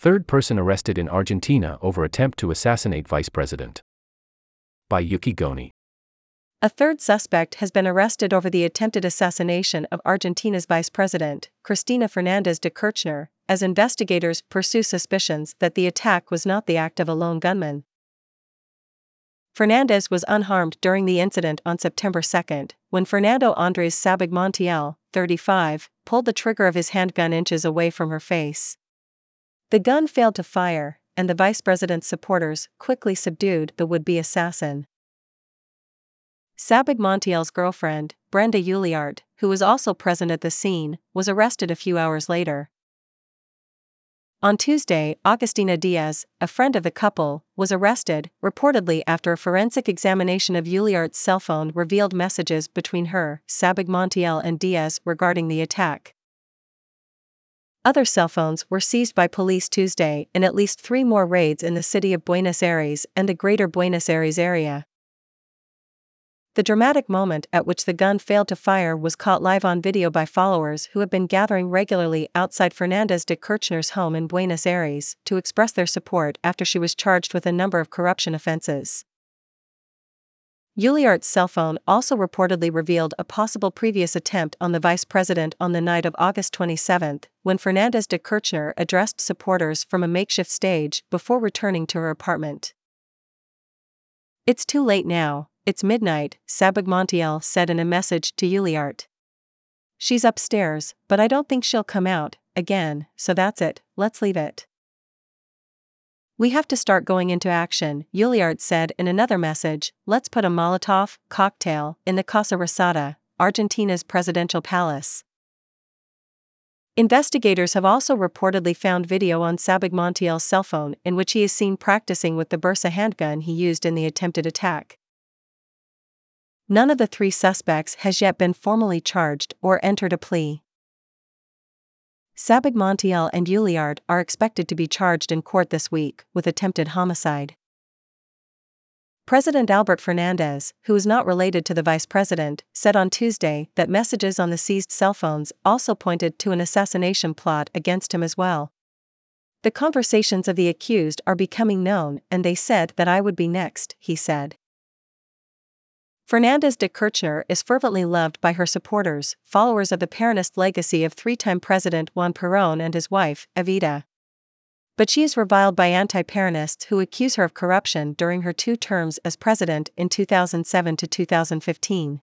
Third person arrested in Argentina over attempt to assassinate vice president. By Yuki Goni. A third suspect has been arrested over the attempted assassination of Argentina's vice president, Cristina Fernandez de Kirchner, as investigators pursue suspicions that the attack was not the act of a lone gunman. Fernandez was unharmed during the incident on September 2, when Fernando Andres Sabag Montiel, 35, pulled the trigger of his handgun inches away from her face. The gun failed to fire, and the vice president's supporters quickly subdued the would be assassin. Sabag Montiel's girlfriend, Brenda Uliart, who was also present at the scene, was arrested a few hours later. On Tuesday, Augustina Diaz, a friend of the couple, was arrested, reportedly after a forensic examination of Uliart's cell phone revealed messages between her, Sabag Montiel, and Diaz regarding the attack. Other cell phones were seized by police Tuesday in at least three more raids in the city of Buenos Aires and the greater Buenos Aires area. The dramatic moment at which the gun failed to fire was caught live on video by followers who have been gathering regularly outside Fernandez de Kirchner's home in Buenos Aires to express their support after she was charged with a number of corruption offenses. Uliart's cell phone also reportedly revealed a possible previous attempt on the vice president on the night of August 27, when Fernandez de Kirchner addressed supporters from a makeshift stage before returning to her apartment. It's too late now, it's midnight, Sabag Montiel said in a message to Uliart. She's upstairs, but I don't think she'll come out, again, so that's it, let's leave it. We have to start going into action, Uliart said in another message. Let's put a Molotov cocktail in the Casa Rosada, Argentina's presidential palace. Investigators have also reportedly found video on Sabag Montiel's cell phone in which he is seen practicing with the Bersa handgun he used in the attempted attack. None of the three suspects has yet been formally charged or entered a plea. Sabag Montiel and Uliart are expected to be charged in court this week with attempted homicide. President Albert Fernandez, who is not related to the vice president, said on Tuesday that messages on the seized cell phones also pointed to an assassination plot against him as well. The conversations of the accused are becoming known, and they said that I would be next, he said. Fernandez de Kirchner is fervently loved by her supporters, followers of the Peronist legacy of three time President Juan Perón and his wife, Evita. But she is reviled by anti Peronists who accuse her of corruption during her two terms as president in 2007 to 2015.